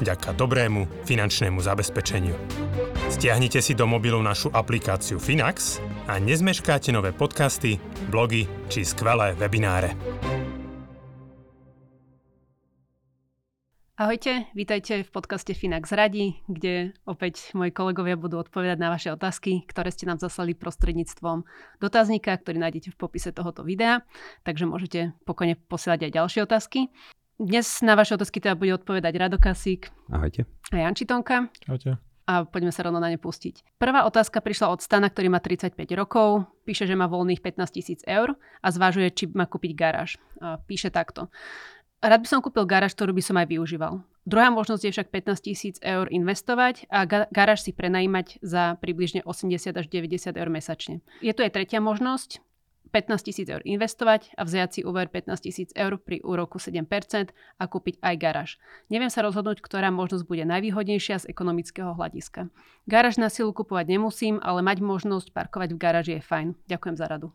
vďaka dobrému finančnému zabezpečeniu. Stiahnite si do mobilu našu aplikáciu Finax a nezmeškáte nové podcasty, blogy či skvelé webináre. Ahojte, vítajte v podcaste Finax Radi, kde opäť moji kolegovia budú odpovedať na vaše otázky, ktoré ste nám zaslali prostredníctvom dotazníka, ktorý nájdete v popise tohoto videa, takže môžete pokojne posielať aj ďalšie otázky. Dnes na vaše otázky teda bude odpovedať Rado Kasík Ahojte. a Janči Tonka. Ahojte. A poďme sa rovno na ne pustiť. Prvá otázka prišla od Stana, ktorý má 35 rokov. Píše, že má voľných 15 tisíc eur a zvažuje, či má kúpiť garáž. A píše takto. Rád by som kúpil garáž, ktorú by som aj využíval. Druhá možnosť je však 15 tisíc eur investovať a ga- garáž si prenajímať za približne 80 až 90 eur mesačne. Je tu aj tretia možnosť, 15 tisíc eur investovať a vziať si úver 15 tisíc eur pri úroku 7% a kúpiť aj garáž. Neviem sa rozhodnúť, ktorá možnosť bude najvýhodnejšia z ekonomického hľadiska. Garáž na silu kupovať nemusím, ale mať možnosť parkovať v garáži je fajn. Ďakujem za radu.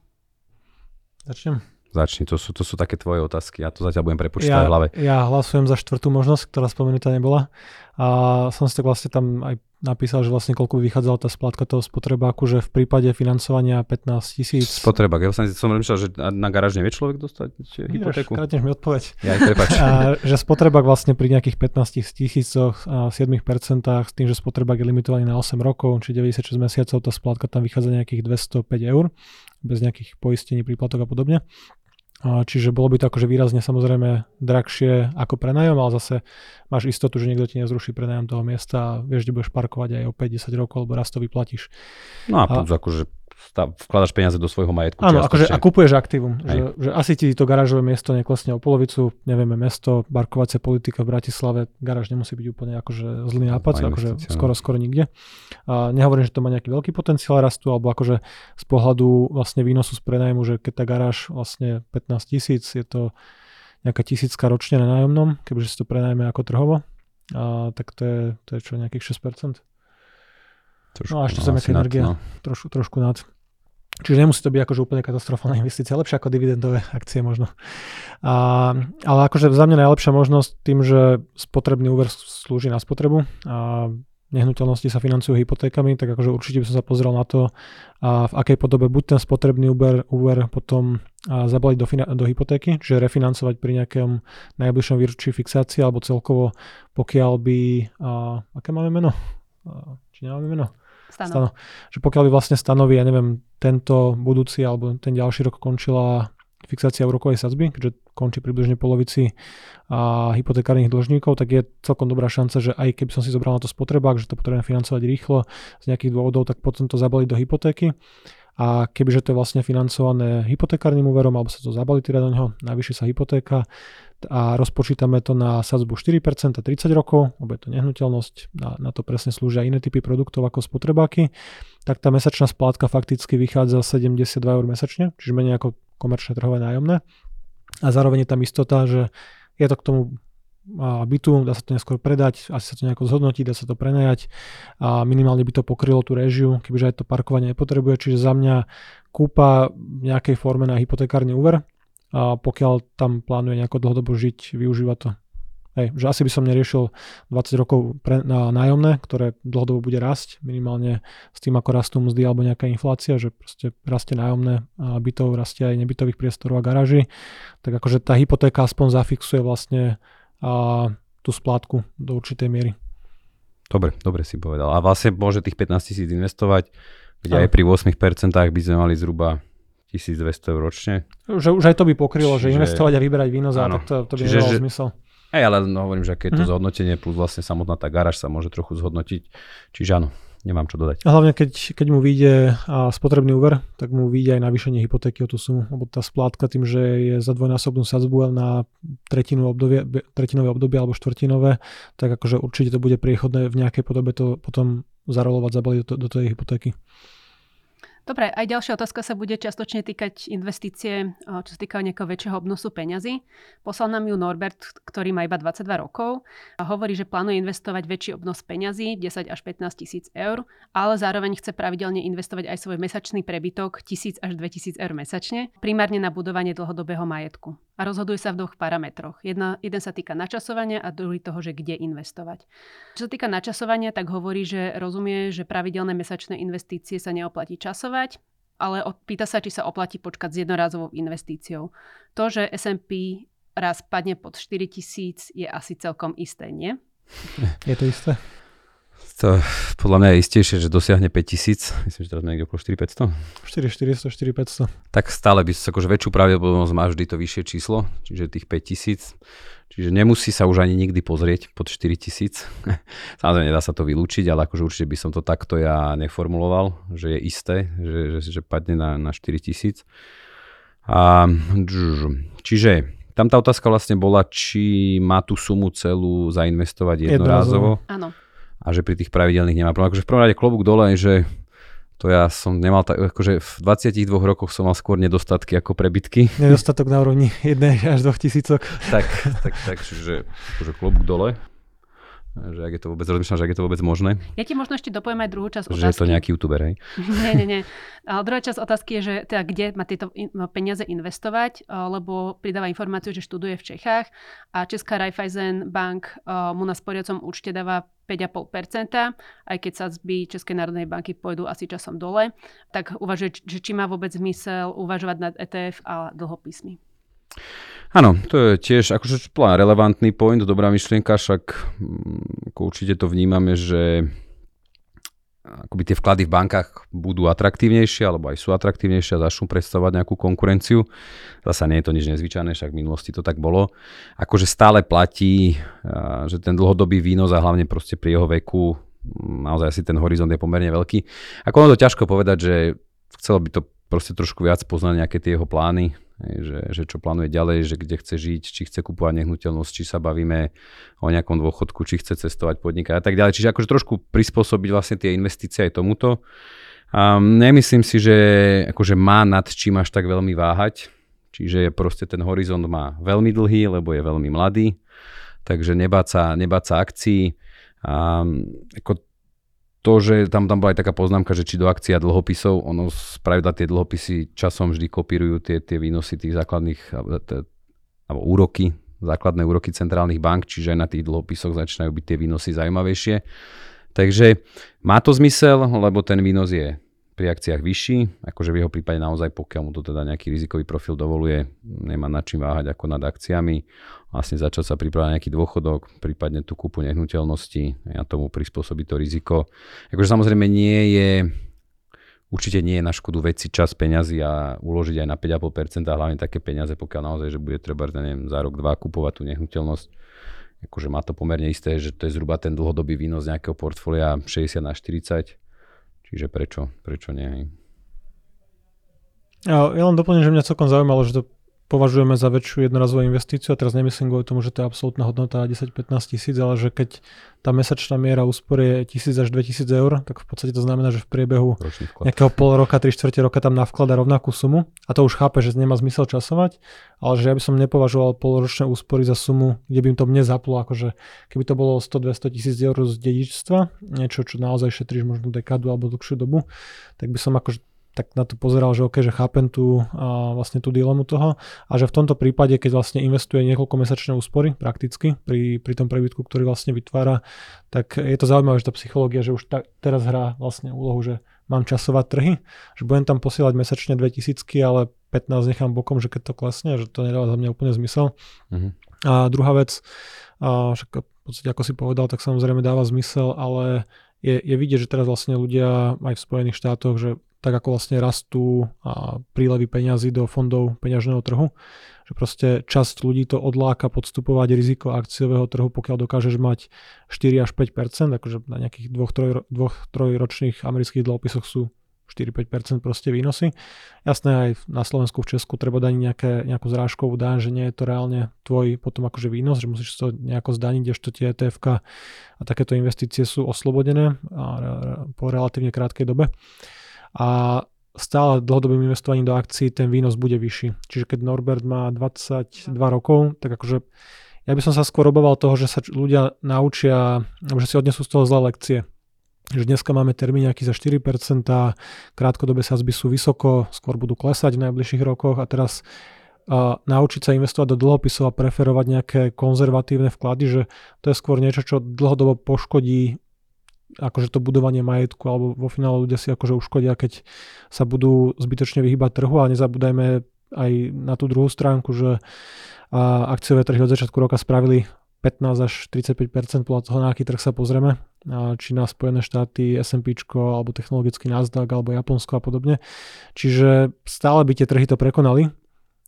Začnem. Začni, to sú, to sú také tvoje otázky. Ja to zatiaľ budem prepočítať Ja, v hlave. ja hlasujem za štvrtú možnosť, ktorá spomenutá nebola. A som si tak vlastne tam aj napísal, že vlastne koľko by vychádzala tá splátka toho spotrebáku, že v prípade financovania 15 tisíc. Spotreba. Ja som, som rozmýšľal, že na garáž nevie človek dostať hypotéku. Kratneš mi odpoveď. Ja. A, že spotrebák vlastne pri nejakých 15 tisícoch a 7% s tým, že spotrebák je limitovaný na 8 rokov, či 96 mesiacov, tá splátka tam vychádza nejakých 205 eur, bez nejakých poistení, príplatok a podobne. Čiže bolo by to akože výrazne samozrejme drahšie ako prenajom, ale zase máš istotu, že niekto ti nezruší prenajom toho miesta a vieš, kde budeš parkovať aj o 5-10 rokov, alebo raz to vyplatíš. No a, A- plus akože stav, vkladaš peniaze do svojho majetku. Áno, akože a kupuješ aktívum. Hej. Že, že asi ti to garážové miesto neklesne o polovicu, nevieme, mesto, barkovacia politika v Bratislave, garáž nemusí byť úplne akože zlý nápad, Fajn akože investícia, skoro, skoro nikde. A nehovorím, že to má nejaký veľký potenciál rastu, alebo akože z pohľadu vlastne výnosu z prenajmu, že keď tá garáž vlastne 15 tisíc, je to nejaká tisícka ročne na nájomnom, kebyže si to prenajme ako trhovo, a, tak to je, to je čo, nejakých 6%. Trošku, no a ešte zemeká asi nad, energia. no. trošku, trošku nad. Čiže nemusí to byť akože úplne katastrofálna investícia, lepšie ako dividendové akcie možno. A, ale akože za mňa najlepšia možnosť tým, že spotrebný úver slúži na spotrebu a nehnuteľnosti sa financujú hypotékami, tak akože určite by som sa pozrel na to, a v akej podobe buď ten spotrebný úver, úver potom zabaliť do, do hypotéky, čiže refinancovať pri nejakom najbližšom výročí fixácie, alebo celkovo pokiaľ by, a, aké máme meno? A, či nemáme meno? Stano. Stano. Že pokiaľ by vlastne stanoví, ja neviem, tento budúci alebo ten ďalší rok končila fixácia úrokovej sadzby, keďže končí približne polovici a hypotekárnych dlžníkov, tak je celkom dobrá šanca, že aj keby som si zobral na to spotrebák, že to potrebujem financovať rýchlo z nejakých dôvodov, tak potom to zabaliť do hypotéky. A kebyže to je vlastne financované hypotekárnym úverom, alebo sa to zabalí teda do neho, navýši sa hypotéka a rozpočítame to na sadzbu 4% a 30 rokov, lebo je to nehnuteľnosť, na, na to presne slúžia iné typy produktov ako spotrebáky, tak tá mesačná splátka fakticky vychádza 72 eur mesačne, čiže menej ako komerčné trhové nájomné. A zároveň je tam istota, že je to k tomu bytu, dá sa to neskôr predať, asi sa to nejako zhodnotí, dá sa to prenajať a minimálne by to pokrylo tú režiu, kebyže aj to parkovanie nepotrebuje, čiže za mňa kúpa v nejakej forme na hypotekárny úver a pokiaľ tam plánuje nejako dlhodobo žiť, využíva to. Hej, že asi by som neriešil 20 rokov pre, na nájomné, ktoré dlhodobo bude rásť, minimálne s tým, ako rastú mzdy alebo nejaká inflácia, že proste rastie nájomné bytov, rastie aj nebytových priestorov a garáží, tak akože tá hypotéka aspoň zafixuje vlastne a, tú splátku do určitej miery. Dobre, dobre si povedal. A vlastne môže tých 15 tisíc investovať, kde Áno. aj pri 8% by sme mali zhruba 1200 eur ročne. Že už aj to by pokrylo, že Čiže- investovať a vyberať víno za, tak to, to by Čiže, nemalo že- zmysel. Hej, ale no, hovorím, že aké je to Mhm. zhodnotenie plus vlastne samotná tá garáž sa môže trochu zhodnotiť. Čiže áno, nemám čo dodať. A hlavne keď, keď mu vyjde spotrebný úver, tak mu vyjde aj navýšenie hypotéky o tú sumu, lebo tá splátka tým, že je za dvojnásobnú sadzbu na tretinu obdobie, tretinové obdobie alebo štvrtinové, tak akože určite to bude priechodné v nejakej podobe to potom zarolovať, zabaliť do, do tej hypotéky. Dobre, aj ďalšia otázka sa bude častočne týkať investície, čo sa týka nejakého väčšieho obnosu peňazí. Poslal nám ju Norbert, ktorý má iba 22 rokov a hovorí, že plánuje investovať väčší obnos peňazí, 10 až 15 tisíc eur, ale zároveň chce pravidelne investovať aj svoj mesačný prebytok 1000 až 2000 eur mesačne, primárne na budovanie dlhodobého majetku a rozhoduje sa v dvoch parametroch. Jedna, jeden sa týka načasovania a druhý toho, že kde investovať. Čo sa týka načasovania, tak hovorí, že rozumie, že pravidelné mesačné investície sa neoplatí časovať, ale pýta sa, či sa oplatí počkať s jednorázovou investíciou. To, že S&P raz padne pod 4000 je asi celkom isté, nie? Je to isté? To podľa mňa je istejšie, že dosiahne 5000, myslím, že teraz niekde okolo 4500. 4400, 4500. Tak stále by sa akože väčšiu pravdepodobnosť má vždy to vyššie číslo, čiže tých 5000. Čiže nemusí sa už ani nikdy pozrieť pod 4000. Samozrejme, nedá sa to vylúčiť, ale akože určite by som to takto ja neformuloval, že je isté, že, že, že padne na, na 4000. A, čiže tam tá otázka vlastne bola, či má tú sumu celú zainvestovať jednorázovo. Áno a že pri tých pravidelných nemá problém. Akože v prvom rade klobúk dole, že to ja som nemal tak, akože v 22 rokoch som mal skôr nedostatky ako prebytky. Nedostatok na úrovni 1 až 2 tisícok. tak, tak, tak, že akože klobúk dole že ak je to vôbec, rozmýšľam, že ak je to vôbec možné. Ja ti možno ešte dopoviem aj druhú časť otázky. Že je to nejaký youtuber, hej? nie, nie, nie. A druhá časť otázky je, že teda kde má tieto peniaze investovať, lebo pridáva informáciu, že študuje v Čechách a Česká Raiffeisen Bank mu na sporiacom účte dáva 5,5%, aj keď sa zby Českej národnej banky pôjdu asi časom dole, tak uvažuje, že či má vôbec zmysel uvažovať nad ETF a dlhopismi. Áno, to je tiež akože relevantný point, dobrá myšlienka, však mm, ako určite to vnímame, že akoby tie vklady v bankách budú atraktívnejšie, alebo aj sú atraktívnejšie a začnú predstavovať nejakú konkurenciu. Zasa nie je to nič nezvyčajné, však v minulosti to tak bolo. Akože stále platí, že ten dlhodobý výnos a hlavne proste pri jeho veku mm, naozaj asi ten horizont je pomerne veľký. Ako ono to ťažko povedať, že chcelo by to proste trošku viac poznať nejaké tie jeho plány, že, že čo plánuje ďalej, že kde chce žiť, či chce kupovať nehnuteľnosť, či sa bavíme o nejakom dôchodku, či chce cestovať, podnikať a tak ďalej. Čiže akože trošku prispôsobiť vlastne tie investície aj tomuto. A nemyslím si, že akože má nad čím až tak veľmi váhať. Čiže proste ten horizont má veľmi dlhý, lebo je veľmi mladý. Takže nebáť sa akcií. A ako to, že tam, tam bola aj taká poznámka, že či do akcií a dlhopisov, ono spravidla tie dlhopisy časom vždy kopírujú tie, tie výnosy tých základných, alebo úroky, základné úroky centrálnych bank, čiže aj na tých dlhopisoch začínajú byť tie výnosy zaujímavejšie. Takže má to zmysel, lebo ten výnos je pri akciách vyšší, akože v jeho prípade naozaj, pokiaľ mu to teda nejaký rizikový profil dovoluje, nemá nad čím váhať ako nad akciami, vlastne začať sa pripravať nejaký dôchodok, prípadne tú kúpu nehnuteľnosti a tomu prispôsobiť to riziko. Akože samozrejme nie je, určite nie je na škodu veci čas peňazí a uložiť aj na 5,5% a hlavne také peniaze, pokiaľ naozaj, že bude treba neviem, za rok, dva kupovať tú nehnuteľnosť. Akože má to pomerne isté, že to je zhruba ten dlhodobý výnos nejakého portfólia 60 na 40 Čiže prečo, prečo nie? Ja, ja len doplním, že mňa celkom zaujímalo, že to považujeme za väčšiu jednorazovú investíciu a teraz nemyslím kvôli tomu, že to je absolútna hodnota 10-15 tisíc, ale že keď tá mesačná miera úspory je 1000 až 2000 eur, tak v podstate to znamená, že v priebehu nejakého pol roka, 3 čtvrte roka tam navklada rovnakú sumu. A to už chápe, že nemá zmysel časovať, ale že ja by som nepovažoval poloročné úspory za sumu, kde by im to mne zaplo, akože keby to bolo 100-200 tisíc eur z dedičstva, niečo, čo naozaj šetríš možno dekádu alebo dlhšiu dobu, tak by som akože tak na to pozeral, že OK, že chápem tú, a vlastne tú dilemu toho a že v tomto prípade, keď vlastne investuje niekoľko mesačné úspory prakticky pri, pri tom prebytku, ktorý vlastne vytvára, tak je to zaujímavé, že tá psychológia, že už ta, teraz hrá vlastne úlohu, že mám časovať trhy, že budem tam posielať mesačne 2000, ale 15 nechám bokom, že keď to klesne, že to nedáva za mňa úplne zmysel. Uh-huh. A druhá vec, a však v podstate ako si povedal, tak samozrejme dáva zmysel, ale je, je vidieť, že teraz vlastne ľudia aj v Spojených štátoch, že tak ako vlastne rastú a prílevy peňazí do fondov peňažného trhu, že proste časť ľudí to odláka podstupovať riziko akciového trhu, pokiaľ dokážeš mať 4 až 5% akože na nejakých dvoch, troj, dvoch trojročných amerických dlhopisoch sú 4-5% proste výnosy. Jasné, aj na Slovensku, v Česku treba dať nejaké, nejakú zrážkovú daň, že nie je to reálne tvoj potom akože výnos, že musíš to nejako zdaniť, kdežto tie etf a takéto investície sú oslobodené a, po relatívne krátkej dobe. A stále dlhodobým investovaním do akcií ten výnos bude vyšší. Čiže keď Norbert má 22 rokov, tak akože ja by som sa skôr oboval toho, že sa ľudia naučia, že si odnesú z toho zlé lekcie že dneska máme nejaký za 4%, krátkodobé sazby sú vysoko, skôr budú klesať v najbližších rokoch a teraz a naučiť sa investovať do dlhopisov a preferovať nejaké konzervatívne vklady, že to je skôr niečo, čo dlhodobo poškodí akože to budovanie majetku, alebo vo finále ľudia si akože uškodia, keď sa budú zbytočne vyhybať trhu a nezabúdajme aj na tú druhú stránku, že akciové trhy od začiatku roka spravili 15 až 35 podľa toho, na aký trh sa pozrieme, či na Spojené štáty, S&P alebo technologický Nasdaq alebo Japonsko a podobne. Čiže stále by tie trhy to prekonali,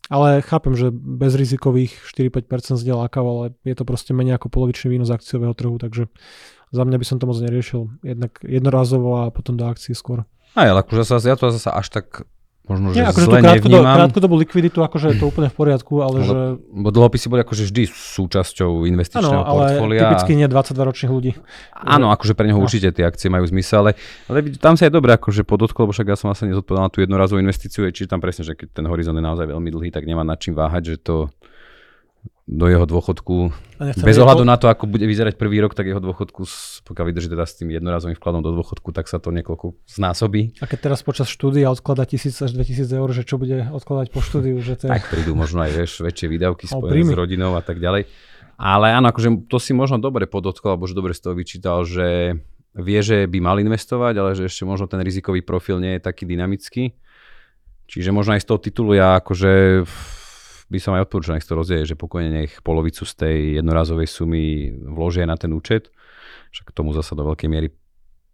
ale chápem, že bez rizikových 4-5% zde ale je to proste menej ako polovičný výnos akciového trhu, takže za mňa by som to moc neriešil. Jednak jednorazovo a potom do akcií skôr. Aj, ale akože sa, ja to zase až tak možno, že Nie, akože zle krátkodobu, krátkodobú likviditu, akože je to úplne v poriadku, ale lebo, že... Bo dlhopisy boli akože vždy súčasťou investičného ano, ale portfólia. typicky nie 22 ročných ľudí. Áno, akože pre neho no. určite tie akcie majú zmysel, ale, ale tam sa je dobré akože podotkol, lebo však ja som asi nezodpovedal na tú jednorazovú investíciu, čiže tam presne, že keď ten horizont je naozaj veľmi dlhý, tak nemá nad čím váhať, že to do jeho dôchodku, bez ohľadu na to, ako bude vyzerať prvý rok, tak jeho dôchodku, pokiaľ vydrží teda s tým jednorazovým vkladom do dôchodku, tak sa to niekoľko znásobí. A keď teraz počas štúdia odklada 1000 až 2000 eur, že čo bude odkladať po štúdiu? Že to je... Tak prídu možno aj vieš, väčšie výdavky spojené s rodinou a tak ďalej. Ale áno, akože to si možno dobre podotkol, alebo že dobre z toho vyčítal, že vie, že by mal investovať, ale že ešte možno ten rizikový profil nie je taký dynamický. Čiže možno aj z toho titulu ja akože by som aj odporúčal, nech to rozdieje, že pokojne nech polovicu z tej jednorazovej sumy vložia na ten účet. Však tomu zasa do veľkej miery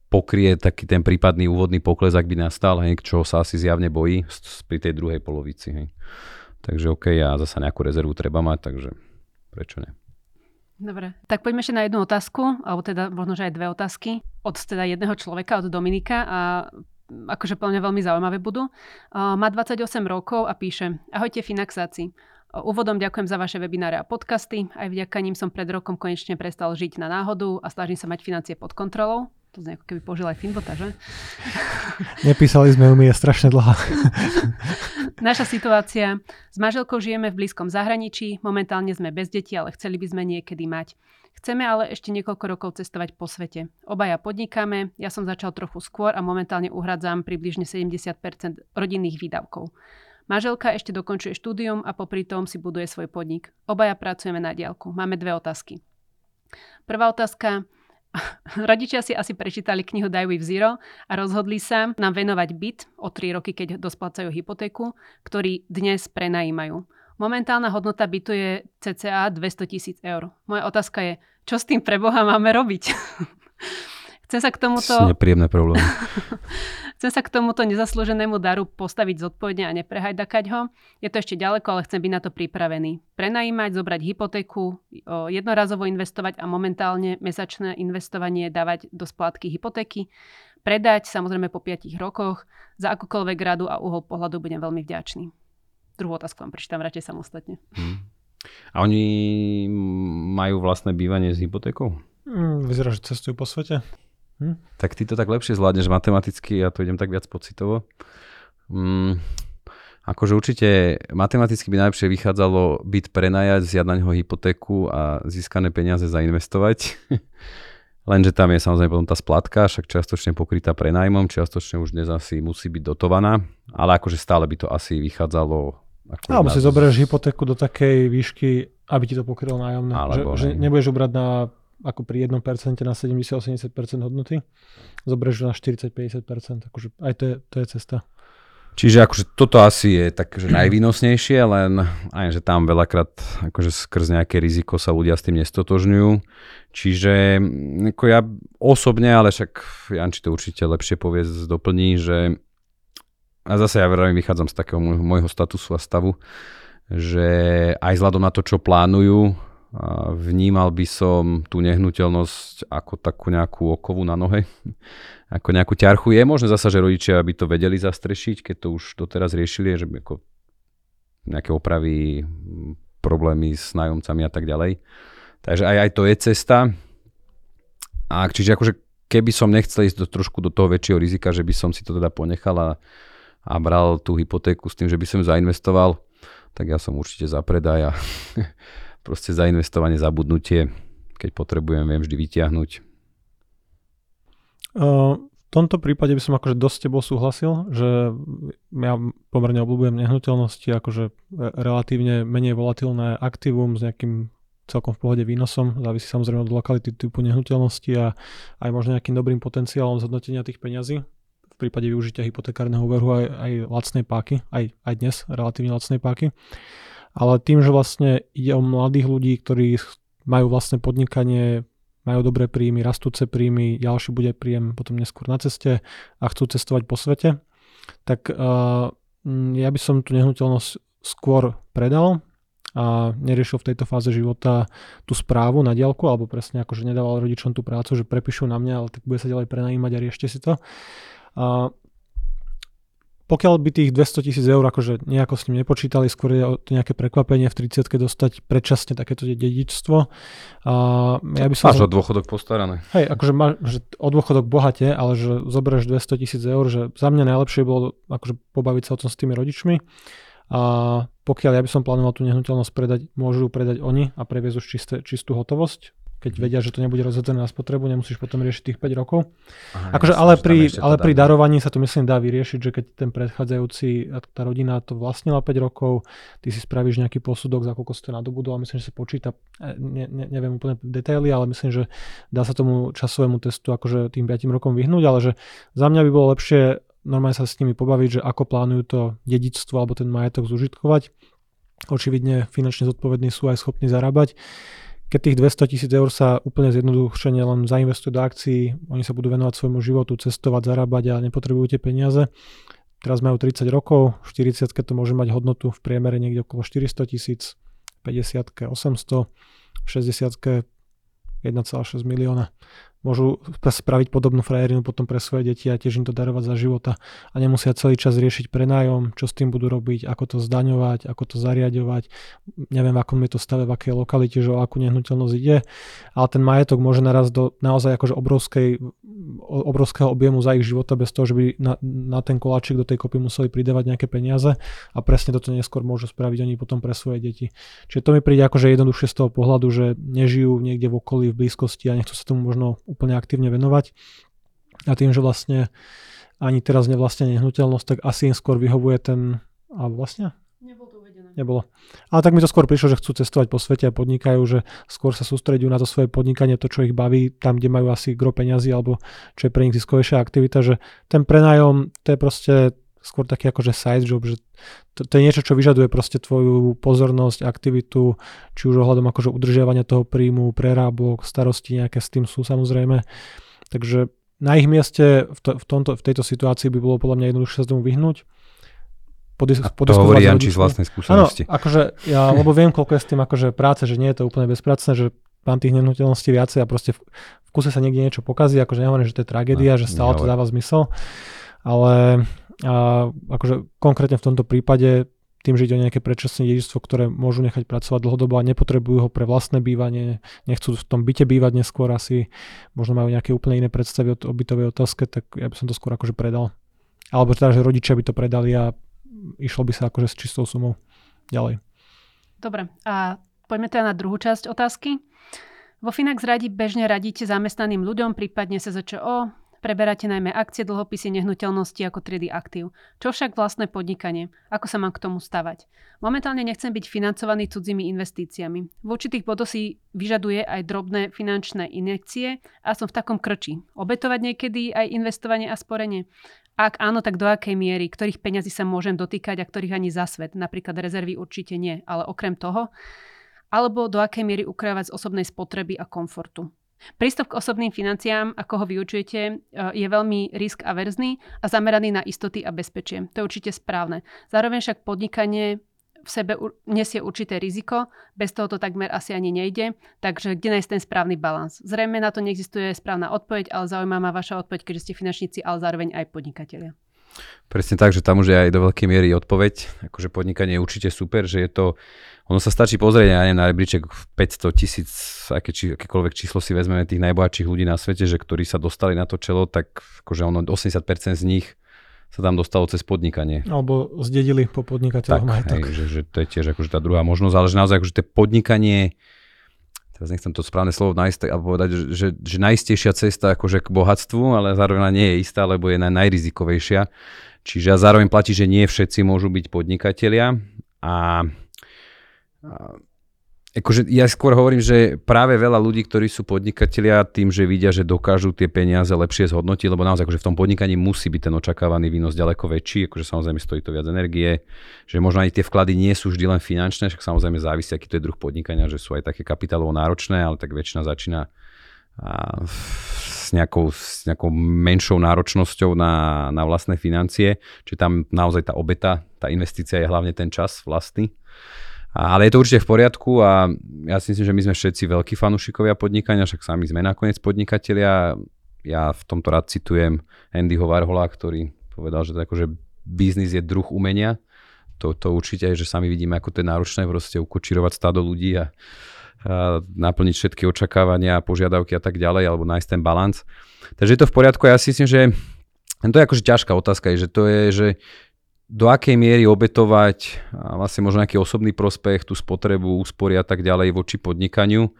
pokrie taký ten prípadný úvodný pokles, ak by nastal, hej, čo sa asi zjavne bojí pri tej druhej polovici. Hej. Takže OK, a zasa nejakú rezervu treba mať, takže prečo nie? Dobre, tak poďme ešte na jednu otázku, alebo teda možno, že aj dve otázky od teda jedného človeka, od Dominika a akože plne veľmi zaujímavé budú. Má 28 rokov a píše Ahojte Finaxáci. Úvodom ďakujem za vaše webináre a podcasty. Aj vďaka ním som pred rokom konečne prestal žiť na náhodu a snažím sa mať financie pod kontrolou. To znie ako keby požil aj Finbota, že? Nepísali sme ju, mi je strašne dlhá. Naša situácia. S manželkou žijeme v blízkom zahraničí, momentálne sme bez detí, ale chceli by sme niekedy mať. Chceme ale ešte niekoľko rokov cestovať po svete. Obaja podnikáme, ja som začal trochu skôr a momentálne uhradzám približne 70% rodinných výdavkov. Manželka ešte dokončuje štúdium a popri tom si buduje svoj podnik. Obaja pracujeme na diálku. Máme dve otázky. Prvá otázka. Rodičia si asi prečítali knihu Die with Zero a rozhodli sa nám venovať byt o 3 roky, keď dosplácajú hypotéku, ktorý dnes prenajímajú. Momentálna hodnota bytu je cca 200 tisíc eur. Moja otázka je, čo s tým pre Boha máme robiť? Chcem sa k tomuto... Nepríjemné problémy. chcem sa k tomuto nezaslúženému daru postaviť zodpovedne a neprehajdakať ho. Je to ešte ďaleko, ale chcem byť na to pripravený. Prenajímať, zobrať hypotéku, jednorazovo investovať a momentálne mesačné investovanie dávať do splátky hypotéky. Predať, samozrejme po 5 rokoch. Za akúkoľvek radu a uhol pohľadu budem veľmi vďačný. Druhú otázku vám prečítam radšej samostatne. Hmm. A oni majú vlastné bývanie s hypotékou? Hmm, vyzerá, že cestujú po svete. Hm? Tak ty to tak lepšie zvládneš matematicky, ja to idem tak viac pocitovo. Hmm, akože určite matematicky by najlepšie vychádzalo byť prenajať, zjať na neho hypotéku a získané peniaze zainvestovať. Lenže tam je samozrejme potom tá splatka, však čiastočne pokrytá prenajmom, čiastočne už dnes asi musí byť dotovaná, ale akože stále by to asi vychádzalo alebo si zoberieš hypotéku do takej výšky, aby ti to pokrylo nájomné. Alebo, že, že nebudeš obrať na ako pri 1% na 70-80% hodnoty, zoberieš na 40-50%. Akože aj to je, to je cesta. Čiže akože toto asi je tak, že najvýnosnejšie, len aj, že tam veľakrát akože skrz nejaké riziko sa ľudia s tým nestotožňujú. Čiže ako ja osobne, ale však Janči to určite lepšie povie, doplní, že a zase ja veľmi vychádzam z takého môjho, statusu a stavu, že aj vzhľadom na to, čo plánujú, vnímal by som tú nehnuteľnosť ako takú nejakú okovu na nohe, ako nejakú ťarchu. Je možné zasa, že rodičia by to vedeli zastrešiť, keď to už doteraz riešili, že ako nejaké opravy, problémy s nájomcami a tak ďalej. Takže aj, aj to je cesta. A čiže akože keby som nechcel ísť do, trošku do toho väčšieho rizika, že by som si to teda ponechal a, a bral tú hypotéku s tým, že by som zainvestoval, tak ja som určite za predaj a proste zainvestovanie, zabudnutie, keď potrebujem, viem vždy vyťahnuť. v tomto prípade by som akože dosť tebou súhlasil, že ja pomerne obľúbujem nehnuteľnosti, akože relatívne menej volatilné aktívum s nejakým celkom v pohode výnosom, závisí samozrejme od lokality typu nehnuteľnosti a aj možno nejakým dobrým potenciálom zhodnotenia tých peňazí v prípade využitia hypotekárneho úveru aj, aj lacnej páky, aj, aj dnes relatívne lacnej páky ale tým, že vlastne ide o mladých ľudí, ktorí majú vlastné podnikanie, majú dobré príjmy, rastúce príjmy, ďalší bude príjem potom neskôr na ceste a chcú cestovať po svete, tak uh, ja by som tú nehnuteľnosť skôr predal a neriešil v tejto fáze života tú správu na diálku, alebo presne ako, že nedával rodičom tú prácu, že prepíšu na mňa, ale tak bude sa ďalej prenajímať a riešte si to. A pokiaľ by tých 200 tisíc eur akože nejako s ním nepočítali, skôr je to nejaké prekvapenie v 30 dostať predčasne takéto dedičstvo. A ja by som... Máš o dôchodok postarané. Hej, akože máš že o dôchodok bohate, ale že zoberieš 200 tisíc eur, že za mňa najlepšie bolo akože pobaviť sa o tom s tými rodičmi. A pokiaľ ja by som plánoval tú nehnuteľnosť predať, môžu ju predať oni a previesť už čisté, čistú hotovosť keď mhm. vedia, že to nebude rozhodné na spotrebu, nemusíš potom riešiť tých 5 rokov. Aha, akože, ale pri, ale pri darovaní sa to myslím dá vyriešiť, že keď ten predchádzajúci, tá rodina to vlastnila 5 rokov, ty si spravíš nejaký posudok, za koľko si to nadobudol a myslím, že sa počíta, e, ne, ne, neviem úplne detaily, ale myslím, že dá sa tomu časovému testu akože tým 5 rokom vyhnúť, ale že za mňa by bolo lepšie normálne sa s nimi pobaviť, že ako plánujú to dedičstvo alebo ten majetok zužitkovať. Očividne finančne zodpovední sú aj schopní zarábať keď tých 200 tisíc eur sa úplne zjednodušene len zainvestujú do akcií, oni sa budú venovať svojmu životu, cestovať, zarábať a nepotrebujú tie peniaze. Teraz majú 30 rokov, 40 to môže mať hodnotu v priemere niekde okolo 400 tisíc, 50 800, 60 1,6 milióna môžu spraviť podobnú frajerinu potom pre svoje deti a tiež im to darovať za života a nemusia celý čas riešiť prenájom, čo s tým budú robiť, ako to zdaňovať, ako to zariadovať, neviem v akom je to stave, v akej lokalite, že o akú nehnuteľnosť ide, ale ten majetok môže naraz do naozaj akože obrovskej, obrovského objemu za ich života bez toho, že by na, na ten koláčik do tej kopy museli pridávať nejaké peniaze a presne toto neskôr môžu spraviť oni potom pre svoje deti. Čiže to mi príde akože jednoduchšie z toho pohľadu, že nežijú niekde v okolí, v blízkosti a nechcú sa tomu možno úplne aktívne venovať. A tým, že vlastne ani teraz nevlastne nehnuteľnosť, tak asi im skôr vyhovuje ten... A vlastne? Nebolo. Ale tak mi to skôr prišlo, že chcú cestovať po svete a podnikajú, že skôr sa sústredujú na to svoje podnikanie, to, čo ich baví, tam, kde majú asi gro peňazí, alebo čo je pre nich ziskovejšia aktivita, že ten prenájom, to je proste skôr taký akože side job, že to, to je niečo, čo vyžaduje proste tvoju pozornosť, aktivitu, či už ohľadom akože udržiavania toho príjmu, prerábok, starosti nejaké s tým sú samozrejme. Takže na ich mieste v, to, v, tomto, v tejto situácii by bolo podľa mňa jednoduchšie sa tomu vyhnúť. Podis- a to hovorí Janči z vlastnej skúsenosti. Áno, akože ja, lebo viem, koľko je s tým akože práce, že nie je to úplne bezpracné, že mám tých nehnuteľností viacej a proste v, v kuse sa niekde niečo pokazí, akože nehovorím, že to je tragédia, no, že stále to dáva zmysel, ale a akože konkrétne v tomto prípade tým, že ide o nejaké predčasné dedičstvo, ktoré môžu nechať pracovať dlhodobo a nepotrebujú ho pre vlastné bývanie, nechcú v tom byte bývať neskôr asi, možno majú nejaké úplne iné predstavy o bytovej otázke, tak ja by som to skôr akože predal. Alebo teda, že rodičia by to predali a išlo by sa akože s čistou sumou ďalej. Dobre, a poďme teda na druhú časť otázky. Vo Finax radi bežne radíte zamestnaným ľuďom, prípadne SZČO, Preberáte najmä akcie, dlhopisy, nehnuteľnosti ako triedy aktív. Čo však vlastné podnikanie? Ako sa mám k tomu stavať? Momentálne nechcem byť financovaný cudzími investíciami. V určitých bodoch si vyžaduje aj drobné finančné injekcie a som v takom krči. Obetovať niekedy aj investovanie a sporenie? Ak áno, tak do akej miery, ktorých peňazí sa môžem dotýkať a ktorých ani za svet? Napríklad rezervy určite nie, ale okrem toho? Alebo do akej miery ukrajovať z osobnej spotreby a komfortu? Prístup k osobným financiám, ako ho vyučujete, e, je veľmi risk averzný a zameraný na istoty a bezpečie. To je určite správne. Zároveň však podnikanie v sebe nesie určité riziko, bez toho to takmer asi ani nejde, takže kde nájsť ten správny balans? Zrejme na to neexistuje správna odpoveď, ale zaujíma ma vaša odpoveď, keďže ste finančníci, ale zároveň aj podnikatelia. Presne tak, že tam už je aj do veľkej miery odpoveď. Akože podnikanie je určite super, že je to, ono sa stačí pozrieť aj na rebríček 500 tisíc, aké, či, akékoľvek číslo si vezmeme tých najbohatších ľudí na svete, že ktorí sa dostali na to čelo, tak akože ono 80% z nich sa tam dostalo cez podnikanie. Alebo zdedili po podnikateľoch tak, majetok. Hej, že, že, to je tiež akože tá druhá možnosť, ale že naozaj akože to podnikanie teraz nechcem to správne slovo nájsť, alebo povedať, že, že, že najistejšia cesta akože k bohatstvu, ale zároveň nie je istá, lebo je najrizikovejšia. Čiže zároveň platí, že nie všetci môžu byť podnikatelia a, a akože ja skôr hovorím, že práve veľa ľudí, ktorí sú podnikatelia, tým, že vidia, že dokážu tie peniaze lepšie zhodnotiť, lebo naozaj akože v tom podnikaní musí byť ten očakávaný výnos ďaleko väčší, akože samozrejme stojí to viac energie, že možno aj tie vklady nie sú vždy len finančné, však samozrejme závisí, aký to je druh podnikania, že sú aj také kapitálovo náročné, ale tak väčšina začína a s, nejakou, s nejakou menšou náročnosťou na, na vlastné financie, čiže tam naozaj tá obeta, tá investícia je hlavne ten čas vlastný. Ale je to určite v poriadku a ja si myslím, že my sme všetci veľkí fanúšikovia podnikania, však sami sme nakoniec podnikatelia. Ja v tomto rád citujem Andyho Warhola, ktorý povedal, že to akože biznis je druh umenia. To, to určite je, že sami vidíme, ako to je náročné proste ukočírovať stádo ľudí a, a naplniť všetky očakávania, požiadavky a tak ďalej, alebo nájsť ten balans. Takže je to v poriadku. Ja si myslím, že to je akože ťažká otázka, že to je, že do akej miery obetovať vlastne možno nejaký osobný prospech, tú spotrebu, úspory a tak ďalej voči podnikaniu.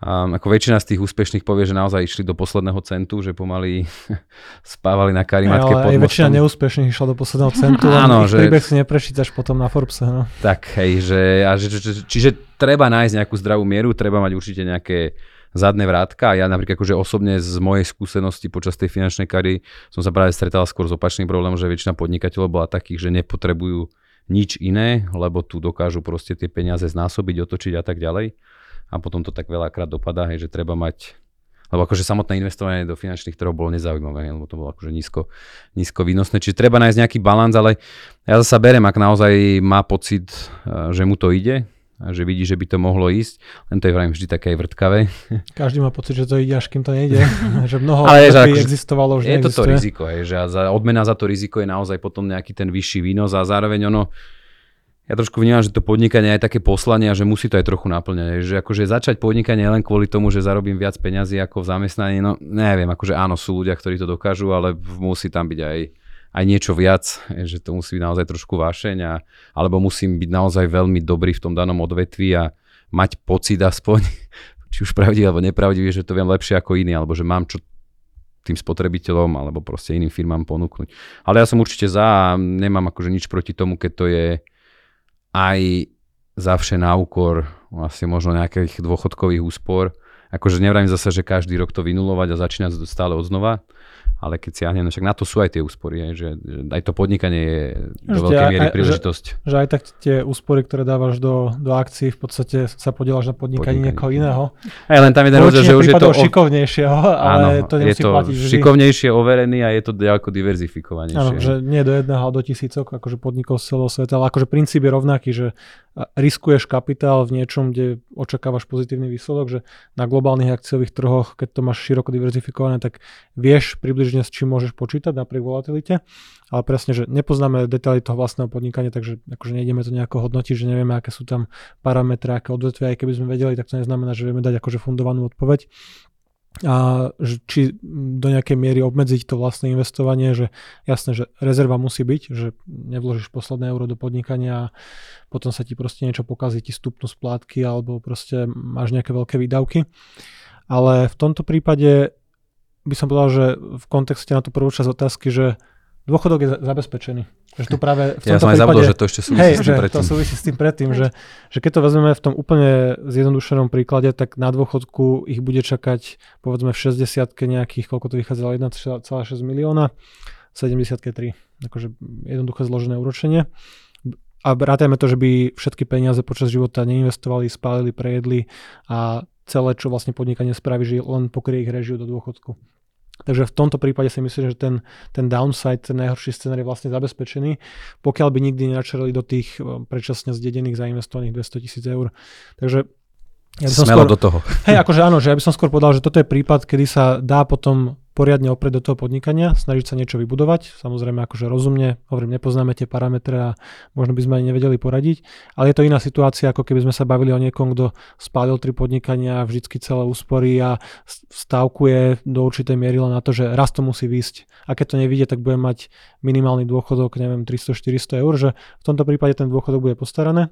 A ako väčšina z tých úspešných povie, že naozaj išli do posledného centu, že pomaly spávali na karimatke pod aj väčšina neúspešných išla do posledného centu, Áno, že... príbeh si neprečítaš potom na Forbes. No. Tak, hej, že, a že, že, čiže treba nájsť nejakú zdravú mieru, treba mať určite nejaké zadné vrátka. Ja napríklad akože osobne z mojej skúsenosti počas tej finančnej kary som sa práve stretal skôr s opačným problémom, že väčšina podnikateľov bola takých, že nepotrebujú nič iné, lebo tu dokážu proste tie peniaze znásobiť, otočiť a tak ďalej. A potom to tak veľakrát dopadá, hej, že treba mať lebo akože samotné investovanie do finančných trhov bolo nezaujímavé, lebo to bolo akože nízko, nízko výnosné. Čiže treba nájsť nejaký balans, ale ja zase berem, ak naozaj má pocit, eh, že mu to ide, že vidí, že by to mohlo ísť. Len to je vrajím vždy také vrtkavé. Každý má pocit, že to ide, až kým to nejde. že mnoho Ale že akože existovalo, už Je to to riziko, je, že za, odmena za to riziko je naozaj potom nejaký ten vyšší výnos a zároveň ono, ja trošku vnímam, že to podnikanie je také poslanie a že musí to aj trochu naplňať. Že akože začať podnikanie len kvôli tomu, že zarobím viac peňazí ako v zamestnaní, no neviem, akože áno, sú ľudia, ktorí to dokážu, ale musí tam byť aj aj niečo viac, že to musí byť naozaj trošku vášeň, a, alebo musím byť naozaj veľmi dobrý v tom danom odvetvi a mať pocit aspoň, či už pravdivý alebo nepravdivý, že to viem lepšie ako iný, alebo že mám čo tým spotrebiteľom alebo proste iným firmám ponúknuť. Ale ja som určite za a nemám akože nič proti tomu, keď to je aj zavše na úkor vlastne možno nejakých dôchodkových úspor. Akože nevrajím zase, že každý rok to vynulovať a začínať stále od znova, ale keď siahnem, no však na to sú aj tie úspory, aj, že, že aj to podnikanie je do veľkej miery aj, príležitosť. Že, že aj tak tie úspory, ktoré dávaš do, do akcií, v podstate sa podielaš na podnikaní niekoho iného. Aj len tam jeden rozdiel, že už je to... šikovnejšieho, ale áno, to nemusí je to platiť vždy. šikovnejšie, overený a je to ďaleko diverzifikovanejšie. Áno, že nie do jedného, ale do tisícok, akože podnikov z celého sveta, ale akože princíp je rovnaký, že riskuješ kapitál v niečom, kde očakávaš pozitívny výsledok, že na globálnych akciových trhoch, keď to máš široko diverzifikované, tak vieš približne s čím môžeš počítať napriek volatilite, ale presne, že nepoznáme detaily toho vlastného podnikania, takže akože nejdeme to nejako hodnotiť, že nevieme, aké sú tam parametre, aké odvetvia, aj keby sme vedeli, tak to neznamená, že vieme dať akože fundovanú odpoveď a či do nejakej miery obmedziť to vlastné investovanie, že jasné, že rezerva musí byť, že nevložíš posledné euro do podnikania a potom sa ti proste niečo pokazí, ti stupnú splátky alebo proste máš nejaké veľké výdavky. Ale v tomto prípade by som povedal, že v kontexte na tú prvú časť otázky, že dôchodok je zabezpečený. Že tu práve v tomto ja som aj prípade, zabudol, že to ešte súvisí hej, s tým predtým. to súvisí s tým predtým, že, že keď to vezmeme v tom úplne zjednodušenom príklade, tak na dôchodku ich bude čakať povedzme v 60 nejakých, koľko to vychádzalo, 1,6 milióna, 70 3. Akože jednoduché zložené úročenie. A rátajme to, že by všetky peniaze počas života neinvestovali, spálili, prejedli a celé, čo vlastne podnikanie spraví, že len pokrie ich režiu do dôchodku. Takže v tomto prípade si myslím, že ten, ten downside, ten najhorší scenár je vlastne zabezpečený, pokiaľ by nikdy nenačerali do tých eh, predčasne zdedených zainvestovaných 200 tisíc eur. Takže ja by som Smelo skôr, do toho. Hej, akože áno, že ja by som skôr povedal, že toto je prípad, kedy sa dá potom poriadne oprieť do toho podnikania, snažiť sa niečo vybudovať, samozrejme akože rozumne, hovorím, nepoznáme tie parametre a možno by sme ani nevedeli poradiť, ale je to iná situácia, ako keby sme sa bavili o niekom, kto spálil tri podnikania, vždycky celé úspory a stavkuje do určitej miery len na to, že raz to musí výsť. A keď to nevidie, tak bude mať minimálny dôchodok, neviem, 300-400 eur, že v tomto prípade ten dôchodok bude postarané,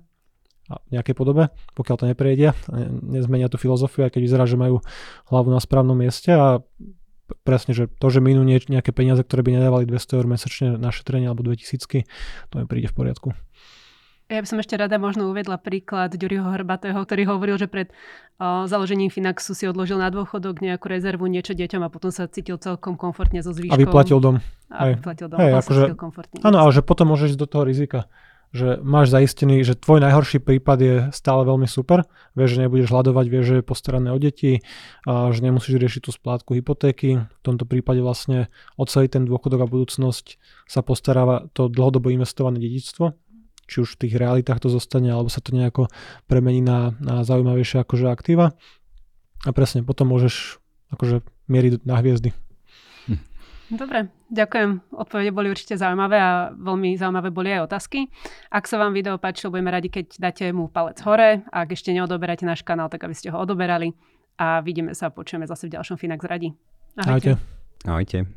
v nejakej podobe, pokiaľ to neprejde, nezmenia tú filozofiu, aj keď vyzerá, že majú hlavu na správnom mieste a presne, že to, že minú nejaké peniaze, ktoré by nedávali 200 eur mesačne na šetrenie alebo 2000, to mi príde v poriadku. Ja by som ešte rada možno uvedla príklad Ďuriho Hrbatého, ktorý hovoril, že pred uh, založením Finaxu si odložil na dôchodok nejakú rezervu, niečo deťom a potom sa cítil celkom komfortne so zvyškom. A vyplatil dom. A vyplatil dom. Hej, akože, komfortne. Áno, ale že potom môžeš ísť do toho rizika že máš zaistený, že tvoj najhorší prípad je stále veľmi super, vieš, že nebudeš hľadovať, vieš, že je postarané o deti, a že nemusíš riešiť tú splátku hypotéky. V tomto prípade vlastne o celý ten dôchodok a budúcnosť sa postaráva to dlhodobo investované dedictvo, či už v tých realitách to zostane, alebo sa to nejako premení na, na zaujímavejšie akože aktíva. A presne, potom môžeš akože mieriť na hviezdy. Dobre, ďakujem. Odpovede boli určite zaujímavé a veľmi zaujímavé boli aj otázky. Ak sa vám video páčilo, budeme radi, keď dáte mu palec hore. A ak ešte neodoberáte náš kanál, tak aby ste ho odoberali. A vidíme sa a počujeme zase v ďalšom Finax radi. Ahojte. Ahojte.